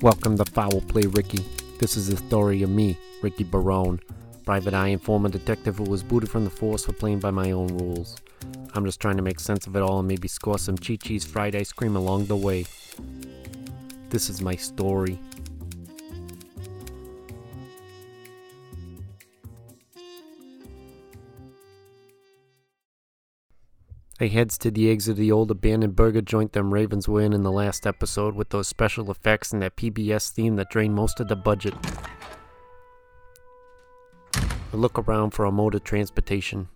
Welcome to Foul Play Ricky. This is the story of me, Ricky Barone, private eye and former detective who was booted from the force for playing by my own rules. I'm just trying to make sense of it all and maybe score some Chi Chi's fried ice cream along the way. This is my story. I heads to the exit of the old abandoned burger joint them Ravens were in in the last episode with those special effects and that PBS theme that drained most of the budget. I look around for a mode of transportation.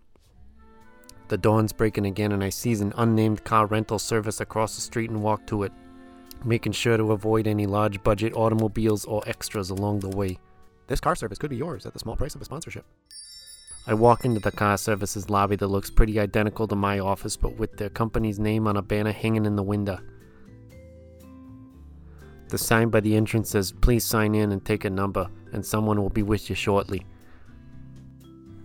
The dawn's breaking again and I sees an unnamed car rental service across the street and walk to it, making sure to avoid any large budget automobiles or extras along the way. This car service could be yours at the small price of a sponsorship. I walk into the car services lobby that looks pretty identical to my office, but with their company's name on a banner hanging in the window. The sign by the entrance says, Please sign in and take a number, and someone will be with you shortly.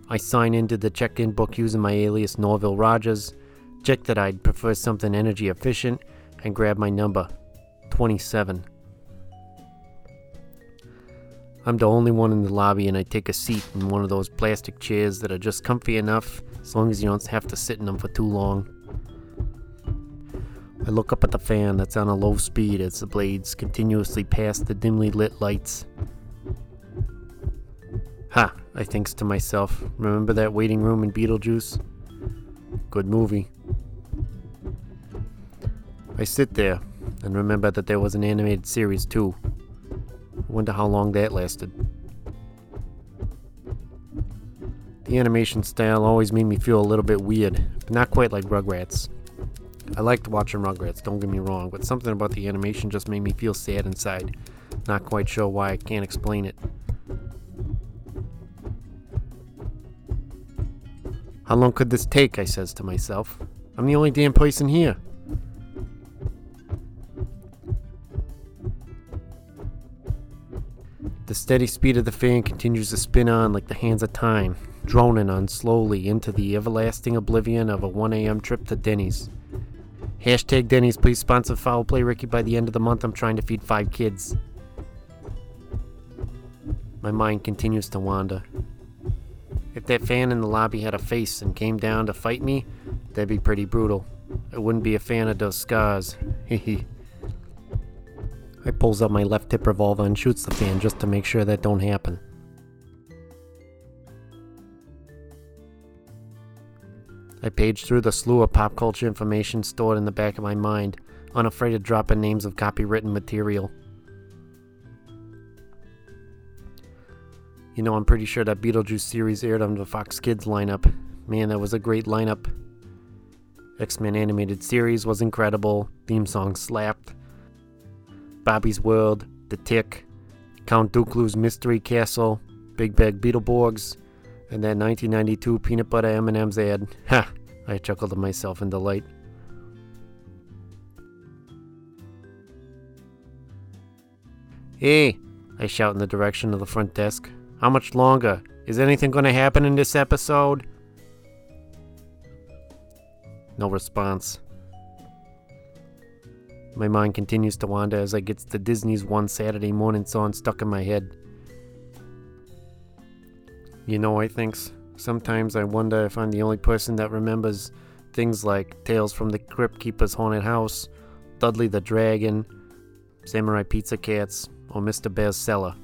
I sign into the check in book using my alias Norville Rogers, check that I'd prefer something energy efficient, and grab my number 27. I'm the only one in the lobby, and I take a seat in one of those plastic chairs that are just comfy enough as long as you don't have to sit in them for too long. I look up at the fan that's on a low speed as the blades continuously pass the dimly lit lights. Ha, I thinks to myself, remember that waiting room in Beetlejuice? Good movie. I sit there and remember that there was an animated series too. Wonder how long that lasted. The animation style always made me feel a little bit weird, but not quite like Rugrats. I liked watching Rugrats, don't get me wrong, but something about the animation just made me feel sad inside. Not quite sure why, I can't explain it. How long could this take? I says to myself. I'm the only damn person here. The steady speed of the fan continues to spin on like the hands of time, droning on slowly into the everlasting oblivion of a 1 a.m. trip to Denny's. Hashtag Denny's, please sponsor Foul Play Ricky by the end of the month. I'm trying to feed five kids. My mind continues to wander. If that fan in the lobby had a face and came down to fight me, that'd be pretty brutal. I wouldn't be a fan of those scars. Hehe. I pulls out my left tip revolver and shoots the fan just to make sure that don't happen. I page through the slew of pop culture information stored in the back of my mind, unafraid of dropping names of copywritten material. You know, I'm pretty sure that Beetlejuice series aired on the Fox Kids lineup. Man, that was a great lineup. X Men animated series was incredible, theme song slapped. Bobby's World, The Tick, Count Dooku's Mystery Castle, Big Bad Beetleborgs, and that 1992 peanut butter M&M's ad. Ha! I chuckled to myself in delight. Hey! I shout in the direction of the front desk. How much longer? Is anything going to happen in this episode? No response. My mind continues to wander as I get the Disney's One Saturday Morning song stuck in my head. You know, I think sometimes I wonder if I'm the only person that remembers things like Tales from the Crypt Keeper's Haunted House, Dudley the Dragon, Samurai Pizza Cats, or Mr. Bear's Cellar.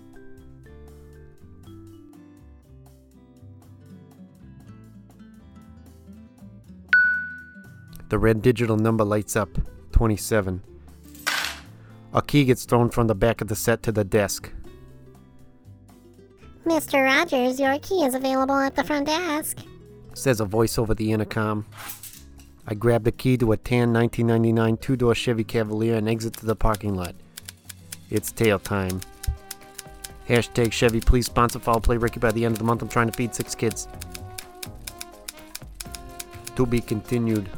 The red digital number lights up 27. A key gets thrown from the back of the set to the desk. Mr. Rogers, your key is available at the front desk. Says a voice over the intercom. I grab the key to a tan 1999 two door Chevy Cavalier and exit to the parking lot. It's tail time. Hashtag Chevy, please sponsor Foul Play Ricky by the end of the month. I'm trying to feed six kids. To be continued.